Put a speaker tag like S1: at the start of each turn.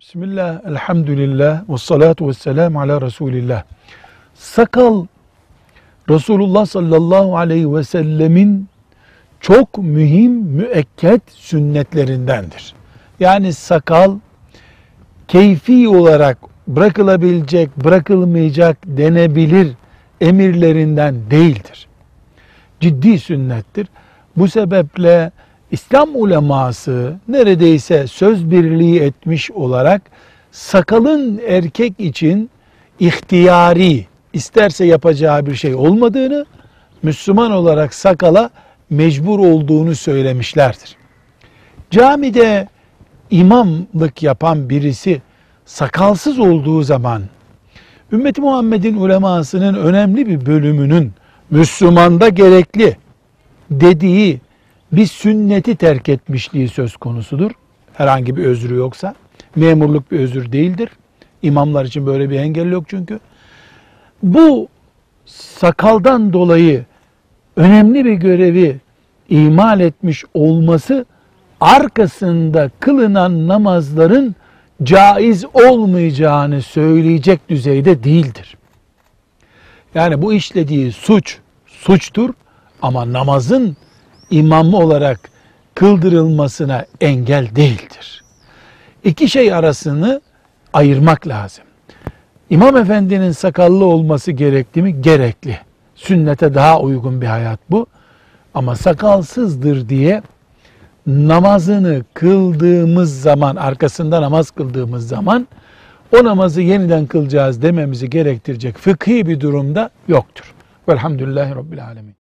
S1: Bismillah, elhamdülillah, ve salatu ve selamu ala Resulillah. Sakal, Resulullah sallallahu aleyhi ve sellemin çok mühim müekket sünnetlerindendir. Yani sakal, keyfi olarak bırakılabilecek, bırakılmayacak denebilir emirlerinden değildir. Ciddi sünnettir. Bu sebeple İslam uleması neredeyse söz birliği etmiş olarak sakalın erkek için ihtiyari, isterse yapacağı bir şey olmadığını, Müslüman olarak sakala mecbur olduğunu söylemişlerdir. Camide imamlık yapan birisi sakalsız olduğu zaman ümmeti Muhammed'in ulemasının önemli bir bölümünün Müslümanda gerekli dediği bir sünneti terk etmişliği söz konusudur. Herhangi bir özrü yoksa. Memurluk bir özür değildir. İmamlar için böyle bir engel yok çünkü. Bu sakaldan dolayı önemli bir görevi imal etmiş olması arkasında kılınan namazların caiz olmayacağını söyleyecek düzeyde değildir. Yani bu işlediği suç suçtur ama namazın imamı olarak kıldırılmasına engel değildir. İki şey arasını ayırmak lazım. İmam efendinin sakallı olması gerekli mi? Gerekli. Sünnete daha uygun bir hayat bu. Ama sakalsızdır diye namazını kıldığımız zaman, arkasında namaz kıldığımız zaman o namazı yeniden kılacağız dememizi gerektirecek fıkhi bir durumda yoktur. Velhamdülillahi Rabbil Alemin.